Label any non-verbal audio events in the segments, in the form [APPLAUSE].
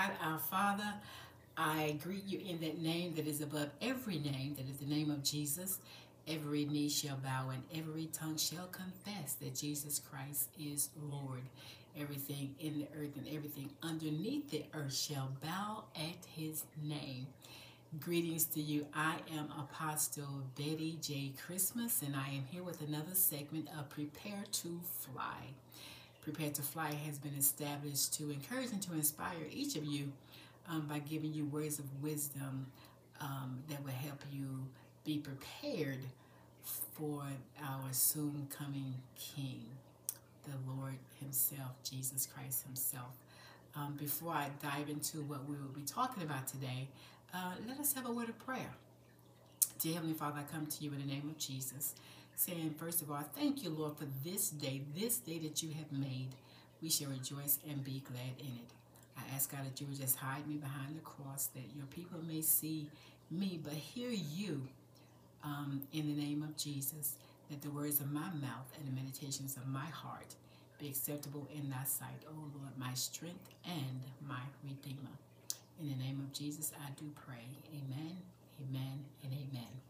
God our Father. I greet you in that name that is above every name, that is the name of Jesus. Every knee shall bow and every tongue shall confess that Jesus Christ is Lord. Everything in the earth and everything underneath the earth shall bow at his name. Greetings to you. I am Apostle Betty J. Christmas, and I am here with another segment of Prepare to Fly. Prepare to Fly has been established to encourage and to inspire each of you um, by giving you words of wisdom um, that will help you be prepared for our soon coming King, the Lord Himself, Jesus Christ Himself. Um, before I dive into what we will be talking about today, uh, let us have a word of prayer. Dear Heavenly Father, I come to you in the name of Jesus saying, first of all, thank you, Lord, for this day, this day that you have made. We shall rejoice and be glad in it. I ask God that you would just hide me behind the cross, that your people may see me, but hear you um, in the name of Jesus, that the words of my mouth and the meditations of my heart be acceptable in thy sight, O Lord, my strength and my redeemer. In the name of Jesus, I do pray. Amen, amen, and amen.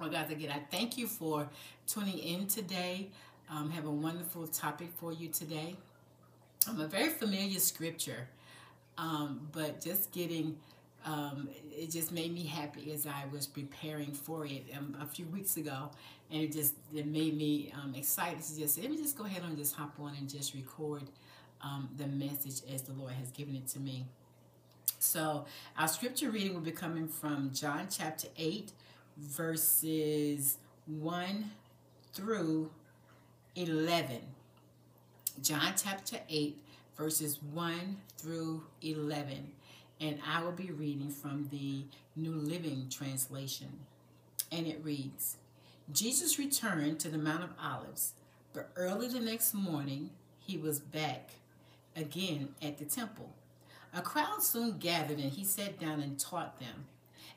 Well, guys, again, I thank you for tuning in today. Um, have a wonderful topic for you today. Um, a very familiar scripture, um, but just getting um, it just made me happy as I was preparing for it um, a few weeks ago, and it just it made me um, excited to just let me just go ahead and just hop on and just record um, the message as the Lord has given it to me. So our scripture reading will be coming from John chapter eight, verses 1 through 11. John chapter 8, verses 1 through 11. And I will be reading from the New Living Translation. And it reads Jesus returned to the Mount of Olives, but early the next morning he was back again at the temple. A crowd soon gathered and he sat down and taught them.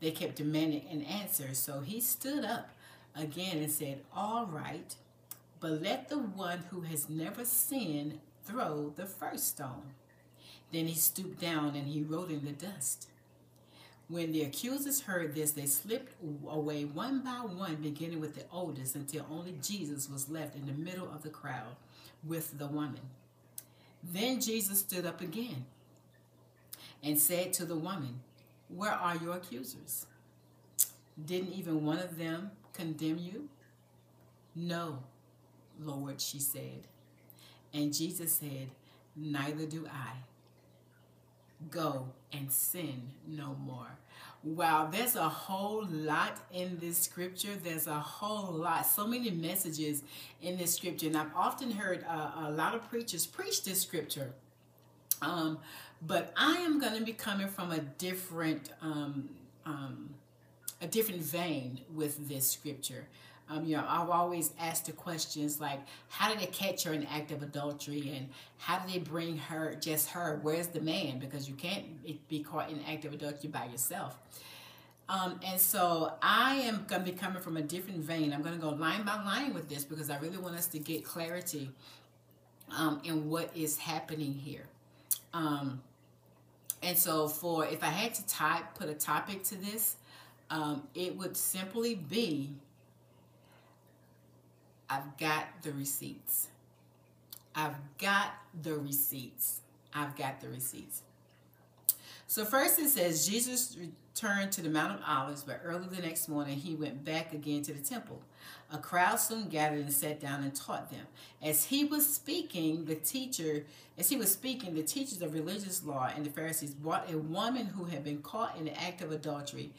They kept demanding an answer, so he stood up again and said, All right, but let the one who has never sinned throw the first stone. Then he stooped down and he wrote in the dust. When the accusers heard this, they slipped away one by one, beginning with the oldest, until only Jesus was left in the middle of the crowd with the woman. Then Jesus stood up again and said to the woman, where are your accusers? Didn't even one of them condemn you? No, Lord, she said. And Jesus said, Neither do I. Go and sin no more. Wow, there's a whole lot in this scripture. There's a whole lot, so many messages in this scripture. And I've often heard uh, a lot of preachers preach this scripture. Um, but I am going to be coming from a different um, um, a different vein with this scripture. Um, you know, I've always asked the questions like, how did they catch her in the act of adultery, and how did they bring her, just her? Where's the man? Because you can't be caught in the act of adultery by yourself. Um, and so I am going to be coming from a different vein. I'm going to go line by line with this because I really want us to get clarity um, in what is happening here. Um, and so for, if I had to type, put a topic to this, um, it would simply be, I've got the receipts. I've got the receipts. I've got the receipts. So first it says, Jesus returned to the Mount of Olives, but early the next morning he went back again to the temple. A crowd soon gathered and sat down and taught them. As he was speaking, the teacher, as he was speaking, the teachers of religious law and the Pharisees brought a woman who had been caught in the act of adultery.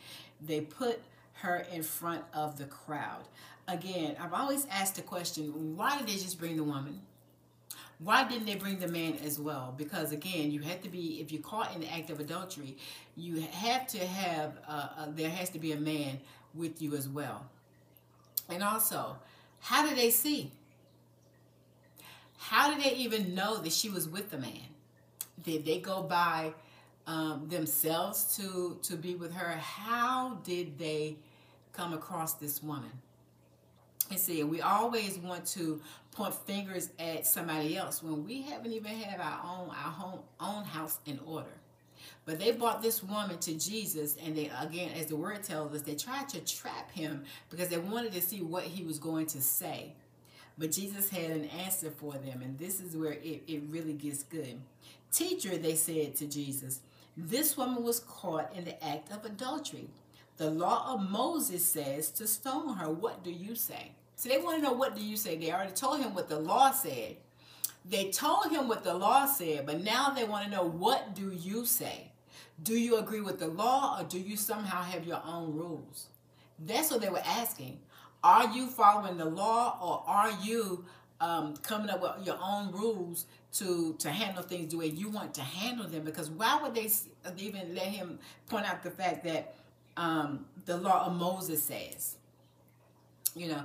They put her in front of the crowd. Again, I've always asked the question, why did they just bring the woman? Why didn't they bring the man as well? Because again, you have to be, if you're caught in the act of adultery, you have to have, uh, uh, there has to be a man with you as well. And also, how did they see? How did they even know that she was with the man? Did they go by um, themselves to to be with her? How did they come across this woman? And see, we always want to point fingers at somebody else when we haven't even had our own our home own house in order. But they brought this woman to Jesus, and they again, as the word tells us, they tried to trap him because they wanted to see what he was going to say. But Jesus had an answer for them, and this is where it, it really gets good. Teacher, they said to Jesus, this woman was caught in the act of adultery. The law of Moses says to stone her. What do you say? So they want to know what do you say? They already told him what the law said. They told him what the law said, but now they want to know what do you say? Do you agree with the law or do you somehow have your own rules? That's what they were asking. Are you following the law or are you um, coming up with your own rules to to handle things the way you want to handle them because why would they even let him point out the fact that um, the law of Moses says you know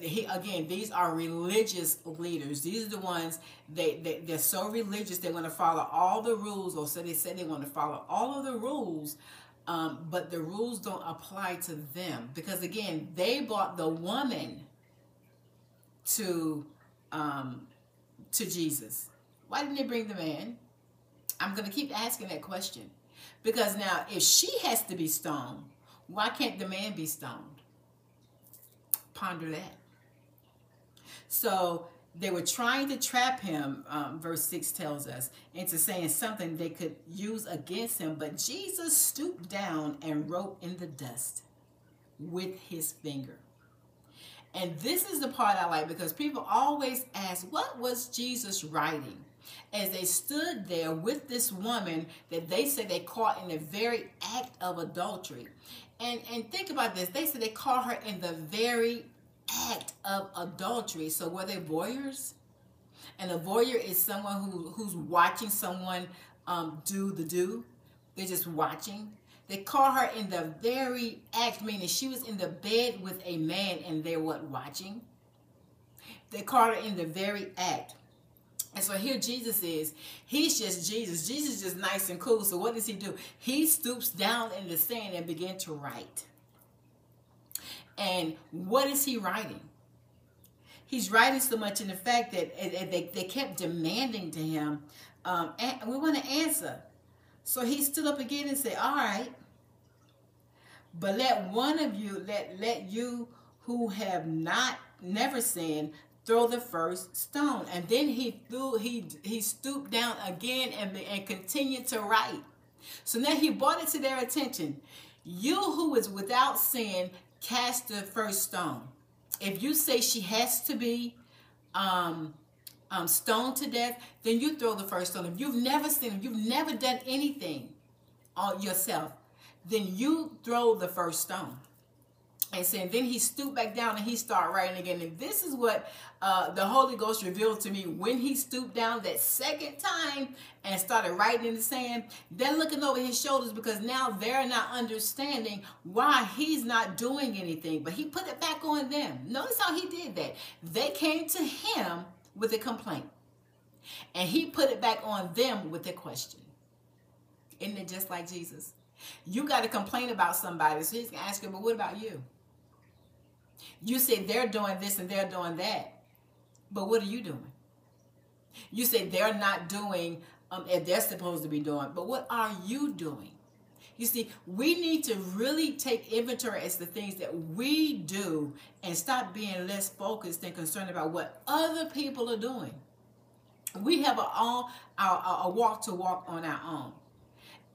he again these are religious leaders these are the ones they, they they're so religious they want to follow all the rules or so they say they want to follow all of the rules um, but the rules don't apply to them because again they brought the woman to um, to Jesus why didn't they bring the man? I'm going to keep asking that question. Because now, if she has to be stoned, why can't the man be stoned? Ponder that. So they were trying to trap him, um, verse 6 tells us, into saying something they could use against him. But Jesus stooped down and wrote in the dust with his finger. And this is the part I like because people always ask, what was Jesus writing? As they stood there with this woman that they said they caught in the very act of adultery. And, and think about this. They said they caught her in the very act of adultery. So were they voyeurs? And a voyeur is someone who, who's watching someone um, do the do. They're just watching. They caught her in the very act, meaning she was in the bed with a man and they're what, watching? They caught her in the very act. And so here Jesus is. He's just Jesus. Jesus is just nice and cool. So what does he do? He stoops down in the sand and begin to write. And what is he writing? He's writing so much in the fact that they, they kept demanding to him, um, and we want to answer. So he stood up again and said, all right, but let one of you, let, let you who have not, never sinned, throw the first stone. And then he threw, he he stooped down again and, and continued to write. So now he brought it to their attention. You who is without sin, cast the first stone. If you say she has to be um, um, stoned to death, then you throw the first stone. If you've never sinned, if you've never done anything on yourself, then you throw the first stone and saying then he stooped back down and he started writing again. And this is what uh, the holy ghost revealed to me when he stooped down that second time and started writing in the sand. They're looking over his shoulders because now they're not understanding why he's not doing anything. But he put it back on them. Notice how he did that. They came to him with a complaint. And he put it back on them with a question. Isn't it just like jesus? You got to complain about somebody. So he's going to ask you but what about you you say they're doing this and they're doing that. But what are you doing? You say they're not doing um, as they're supposed to be doing. But what are you doing? You see, we need to really take inventory as the things that we do and stop being less focused and concerned about what other people are doing. We have a, all, our, walk to walk on our own.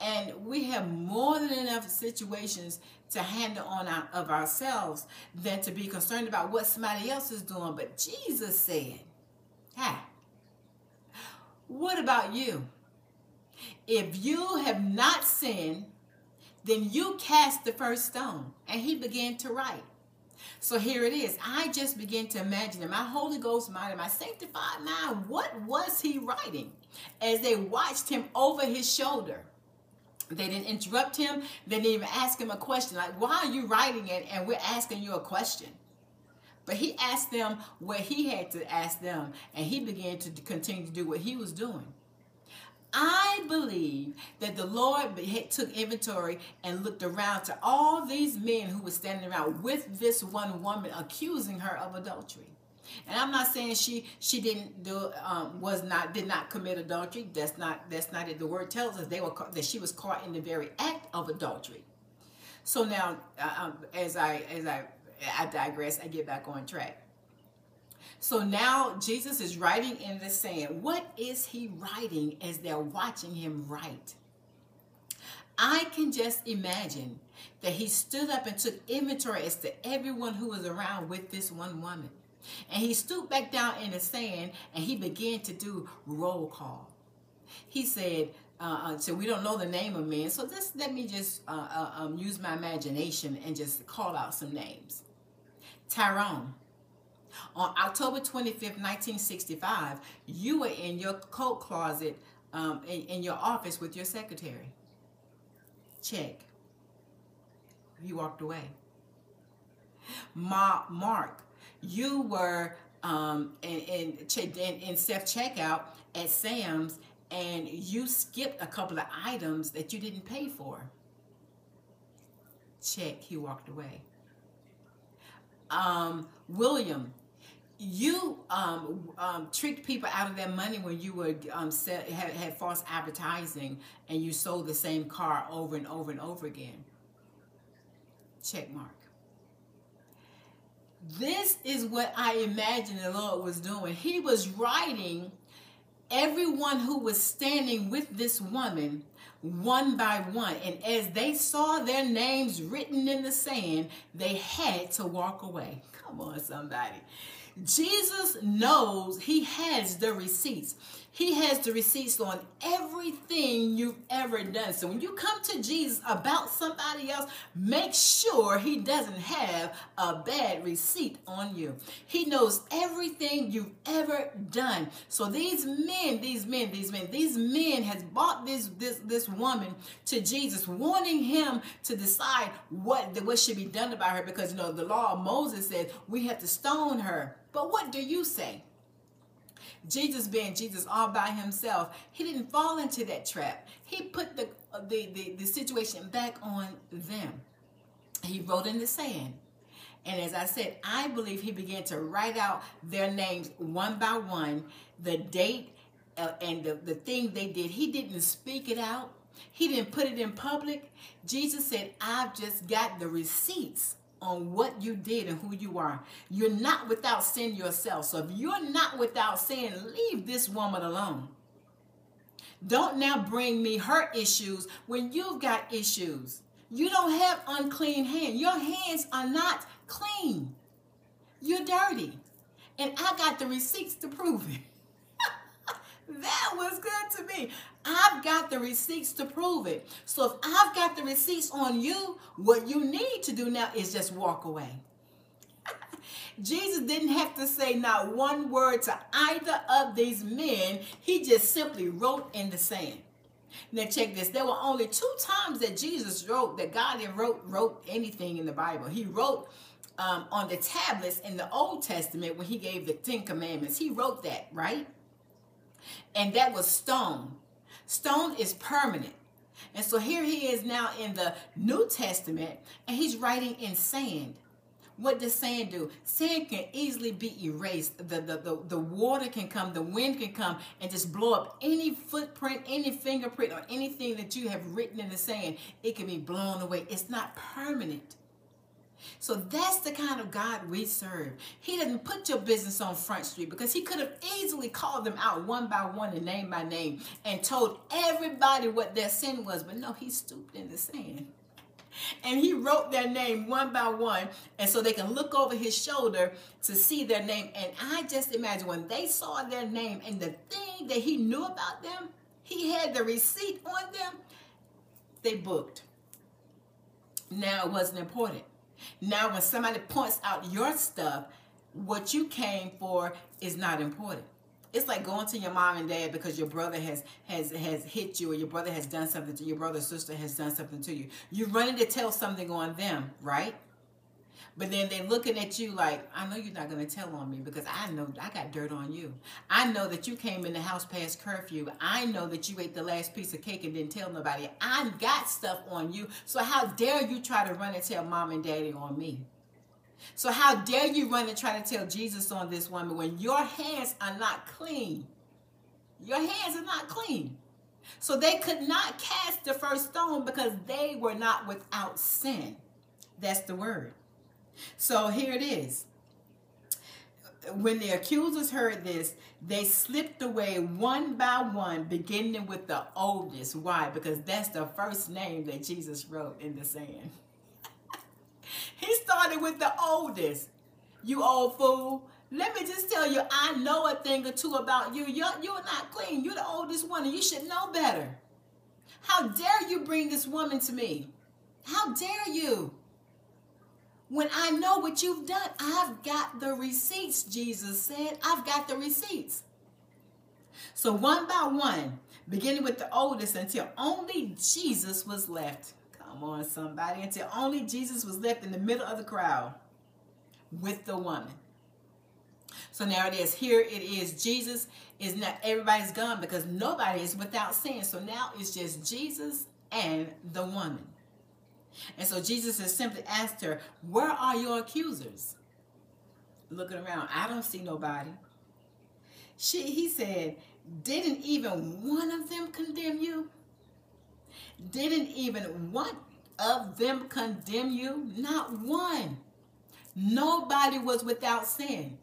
And we have more than enough situations to handle on our, of ourselves than to be concerned about what somebody else is doing. But Jesus said, hey, what about you? If you have not sinned, then you cast the first stone. And he began to write. So here it is. I just begin to imagine in my Holy Ghost mind and my sanctified mind, what was he writing as they watched him over his shoulder? They didn't interrupt him. They didn't even ask him a question. Like, why are you writing it and we're asking you a question? But he asked them what he had to ask them, and he began to continue to do what he was doing. I believe that the Lord took inventory and looked around to all these men who were standing around with this one woman accusing her of adultery. And I'm not saying she she didn't do um, was not did not commit adultery. That's not that's not it. The word tells us they were that she was caught in the very act of adultery. So now, uh, um, as I as I I digress. I get back on track. So now Jesus is writing in the sand. What is he writing as they're watching him write? I can just imagine that he stood up and took inventory as to everyone who was around with this one woman. And he stooped back down in the sand and he began to do roll call. He said, uh, uh, so we don't know the name of men. So just let me just uh, uh um, use my imagination and just call out some names. Tyrone. On October 25th, 1965, you were in your coat closet um, in, in your office with your secretary. Check. You walked away. Ma- Mark, you were um, in, in, in, self checkout at Sam's and you skipped a couple of items that you didn't pay for. Check. He walked away um, William, you um, um, tricked people out of their money when you were um, set, had, had false advertising and you sold the same car over and over and over again. Check mark. This is what I imagine the Lord was doing. He was writing everyone who was standing with this woman one by one. And as they saw their names written in the sand, they had to walk away. Come on, somebody. Jesus knows he has the receipts. He has the receipts on everything you've ever done. So when you come to Jesus about somebody else, make sure he doesn't have a bad receipt on you. He knows everything you've ever done. So these men, these men, these men, these men has brought this this this woman to Jesus, wanting him to decide what what should be done about her because you know the law of Moses says we have to stone her. But what do you say? Jesus being Jesus all by himself, he didn't fall into that trap. He put the, the, the, the situation back on them. He wrote in the sand. And as I said, I believe he began to write out their names one by one, the date uh, and the, the thing they did. He didn't speak it out. He didn't put it in public. Jesus said, I've just got the receipts on what you did and who you are. You're not without sin yourself. So if you're not without sin, leave this woman alone. Don't now bring me her issues when you've got issues. You don't have unclean hands. Your hands are not clean. You're dirty. And I got the receipts to prove it. [LAUGHS] that was good to me. I've got the receipts to prove it. So if I've got the receipts on you, what you need to do now is just walk away. [LAUGHS] Jesus didn't have to say not one word to either of these men. He just simply wrote in the sand. Now check this. There were only two times that Jesus wrote that God wrote wrote anything in the Bible. He wrote um, on the tablets in the Old Testament when he gave the Ten Commandments. He wrote that, right? And that was stone. Stone is permanent. And so here he is now in the New Testament and he's writing in sand. What does sand do? Sand can easily be erased. The, the, the, the water can come, the wind can come and just blow up any footprint, any fingerprint, or anything that you have written in the sand. It can be blown away. It's not permanent. So that's the kind of God we serve. He doesn't put your business on Front Street because he could have easily called them out one by one and name by name and told everybody what their sin was. But no, he stooped in the sand. And he wrote their name one by one, and so they can look over his shoulder to see their name. And I just imagine when they saw their name and the thing that he knew about them, he had the receipt on them, they booked. Now it wasn't important Now, when somebody points out your stuff, what you came for is not important. It's like going to your mom and dad because your brother has has has hit you or your brother has done something to your brother sister has done something to you. You're running to tell something on them, right? But then they're looking at you like, I know you're not going to tell on me because I know I got dirt on you. I know that you came in the house past curfew. I know that you ate the last piece of cake and didn't tell nobody. I've got stuff on you. So how dare you try to run and tell mom and daddy on me? So how dare you run and try to tell Jesus on this woman when your hands are not clean? Your hands are not clean. So they could not cast the first stone because they were not without sin. That's the word. So here it is. When the accusers heard this, they slipped away one by one, beginning with the oldest. Why? Because that's the first name that Jesus wrote in the sand. [LAUGHS] he started with the oldest. You old fool. Let me just tell you, I know a thing or two about you. You're, you're not clean. You're the oldest one, and you should know better. How dare you bring this woman to me? How dare you? When I know what you've done, I've got the receipts, Jesus said. I've got the receipts. So one by one, beginning with the oldest until only Jesus was left. Come on, somebody. Until only Jesus was left in the middle of the crowd with the woman. So now it is. Here it is. Jesus is not, everybody's gone because nobody is without sin. So now it's just Jesus and the woman. And so Jesus has simply asked her, Where are your accusers? Looking around, I don't see nobody. She, he said, Didn't even one of them condemn you? Didn't even one of them condemn you? Not one. Nobody was without sin.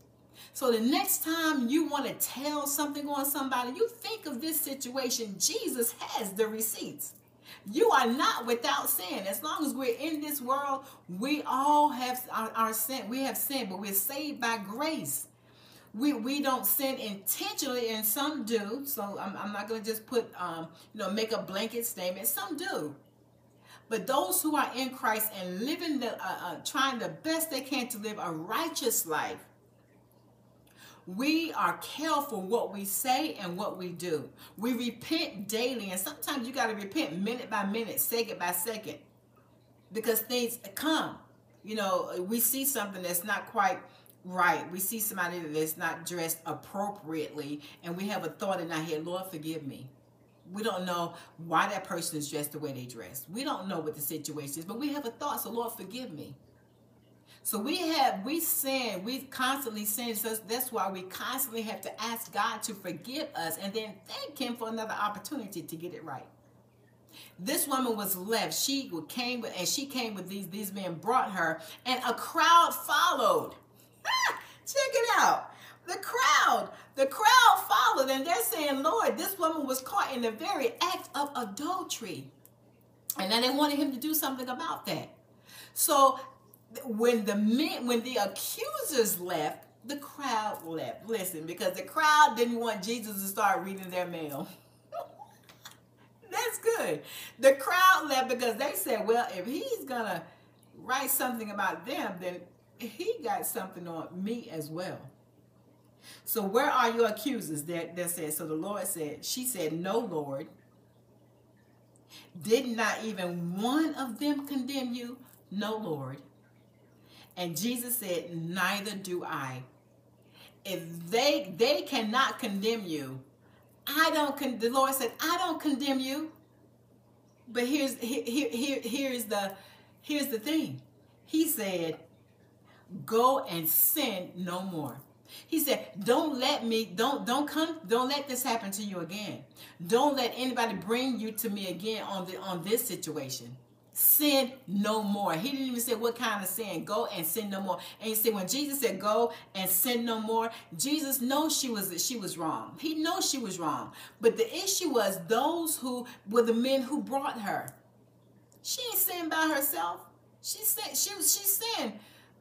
So the next time you want to tell something on somebody, you think of this situation. Jesus has the receipts. You are not without sin. As long as we're in this world, we all have our, our sin. We have sin, but we're saved by grace. We, we don't sin intentionally, and some do. So I'm, I'm not going to just put, um, you know, make a blanket statement. Some do. But those who are in Christ and living the, uh, uh, trying the best they can to live a righteous life, we are careful what we say and what we do. We repent daily, and sometimes you got to repent minute by minute, second by second, because things come. You know, we see something that's not quite right. We see somebody that's not dressed appropriately, and we have a thought in our head, Lord, forgive me. We don't know why that person is dressed the way they dress. We don't know what the situation is, but we have a thought, so Lord, forgive me. So we have, we sin, we constantly sin. So that's why we constantly have to ask God to forgive us and then thank Him for another opportunity to get it right. This woman was left. She came with, and she came with these, these men brought her, and a crowd followed. Ah, check it out. The crowd, the crowd followed, and they're saying, Lord, this woman was caught in the very act of adultery. And then they wanted him to do something about that. So when the men, when the accusers left, the crowd left. Listen, because the crowd didn't want Jesus to start reading their mail. [LAUGHS] That's good. The crowd left because they said, well, if he's going to write something about them, then he got something on me as well. So where are your accusers? That, that said, so the Lord said, she said, no, Lord. Did not even one of them condemn you? No, Lord. And Jesus said, Neither do I. If they they cannot condemn you, I don't con- the Lord said, I don't condemn you. But here's here, here here's the here's the thing. He said, Go and sin no more. He said, "Don't let me don't don't come don't let this happen to you again. Don't let anybody bring you to me again on the on this situation." Sin no more. He didn't even say what kind of sin. Go and sin no more. And he said when Jesus said go and sin no more, Jesus knows she was she was wrong. He knows she was wrong. But the issue was those who were the men who brought her. She ain't sin by herself. She said she was she sinned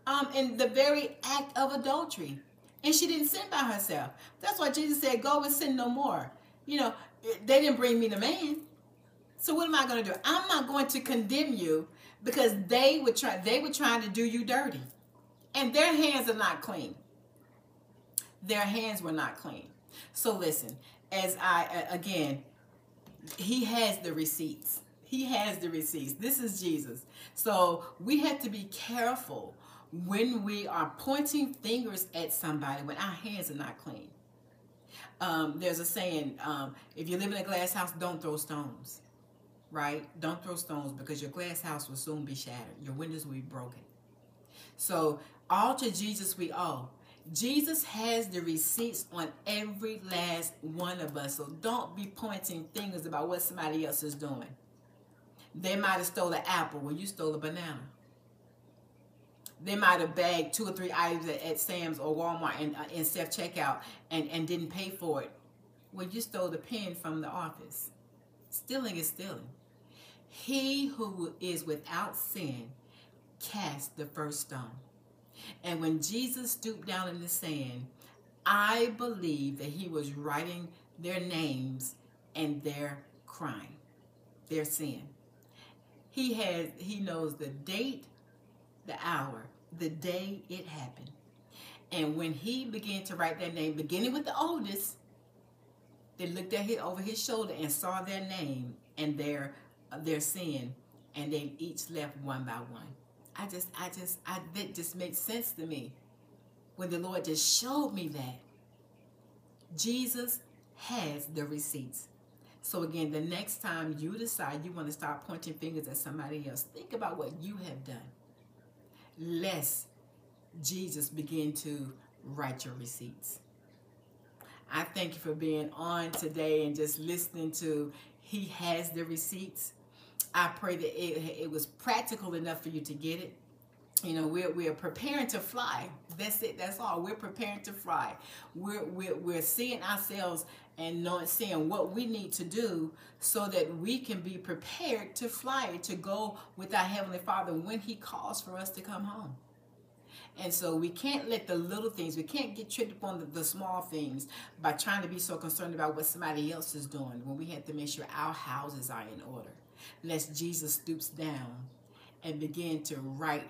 um, in the very act of adultery. And she didn't sin by herself. That's why Jesus said, Go and sin no more. You know, they didn't bring me the man. So what am I going to do? I'm not going to condemn you because they would try they were trying to do you dirty. And their hands are not clean. Their hands were not clean. So listen as i again he has the receipts. He has the receipts. This is jesus. So we have to be careful when we are pointing fingers at somebody when our hands are not clean. Um, there's a saying um, if you live in a glass house don't throw stones right? Don't throw stones because your glass house will soon be shattered. Your windows will be broken. So, all to Jesus we owe. Jesus has the receipts on every last one of us. So don't be pointing fingers about what somebody else is doing. They might have stole an apple when you stole a banana. They might have bagged two or three items at, at Sam's or Walmart and uh, in self checkout and, and didn't pay for it. Well, you stole the pen from the office. Stealing is stealing. He who is without sin cast the first stone. And when Jesus stooped down in the sand, I believe that he was writing their names and their crime, their sin. He has he knows the date, the hour, the day it happened. And when he began to write their name, beginning with the oldest, they looked at him over his shoulder and saw their name and their their sin and they each left one by one. I just, I just, I, that just makes sense to me when the Lord just showed me that. Jesus has the receipts. So again, the next time you decide you want to start pointing fingers at somebody else, think about what you have done. Lest Jesus begin to write your receipts. I thank you for being on today and just listening to He has the receipts. I pray that it, it was practical enough for you to get it. You know, we're, we're preparing to fly. That's it. That's all. We're preparing to fly. We're, we're, we're seeing ourselves and not seeing what we need to do so that we can be prepared to fly, to go with our Heavenly Father when He calls for us to come home. And so we can't let the little things, we can't get tripped up on the, the, small things by trying to be so concerned about what somebody else is doing when we have to make sure our houses are in order lest Jesus stoops down and begin to write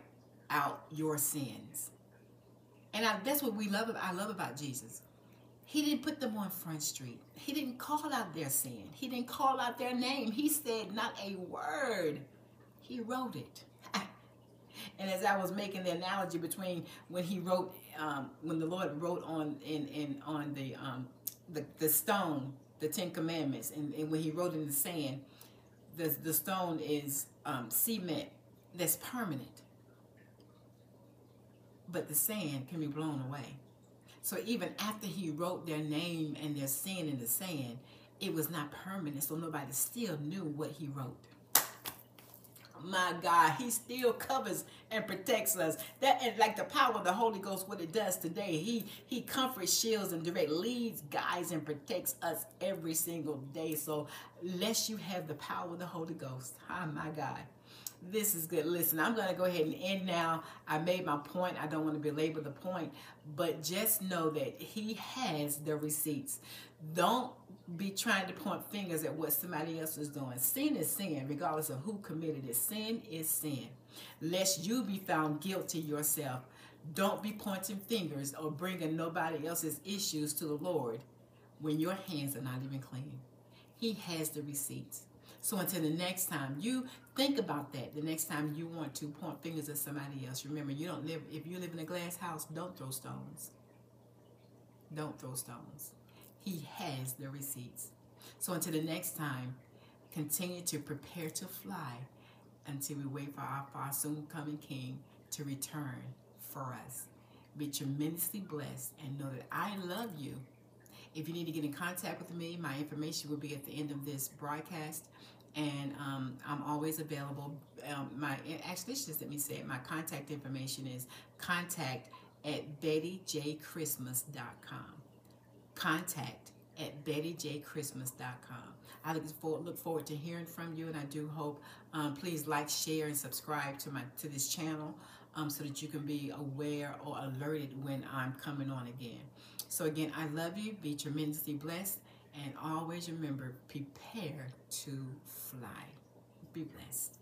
out your sins. And I, that's what we love. I love about Jesus. He didn't put them on Front Street. He didn't call out their sin. He didn't call out their name. He said not a word. He wrote it. [LAUGHS] and as I was making the analogy between when he wrote, um, when the Lord wrote on in, in on the, um, the the stone, the Ten Commandments, and, and when he wrote in the sand, the, the stone is um, cement that's permanent. But the sand can be blown away. So even after he wrote their name and their sin in the sand, it was not permanent. So nobody still knew what he wrote my God, He still covers and protects us. That and like the power of the Holy Ghost, what it does today, He He comforts, shields, and direct leads, guides, and protects us every single day. So lest you have the power of the Holy Ghost. Oh my God. This is good. Listen, I'm going to go ahead and end now. I made my point. I don't want to belabor the point, but just know that He has the receipts. Don't be trying to point fingers at what somebody else is doing. Sin is sin, regardless of who committed it. Sin is sin. Lest you be found guilty yourself. Don't be pointing fingers or bringing nobody else's issues to the Lord when your hands are not even clean. He has the receipts. So until the next time, you think about that. The next time you want to point fingers at somebody else, remember you don't live. If you live in a glass house, don't throw stones. Don't throw stones. He has the receipts. So until the next time, continue to prepare to fly until we wait for our far soon coming King to return for us. Be tremendously blessed and know that I love you. If you need to get in contact with me, my information will be at the end of this broadcast. And um, I'm always available. Um, my actually, just let me say it. My contact information is contact at bettyjchristmas.com contact at bettyjchristmas.com. I look forward, look forward to hearing from you, and I do hope um, please like, share, and subscribe to my to this channel um, so that you can be aware or alerted when I'm coming on again. So again, I love you. Be tremendously blessed, and always remember, prepare to fly. Be blessed.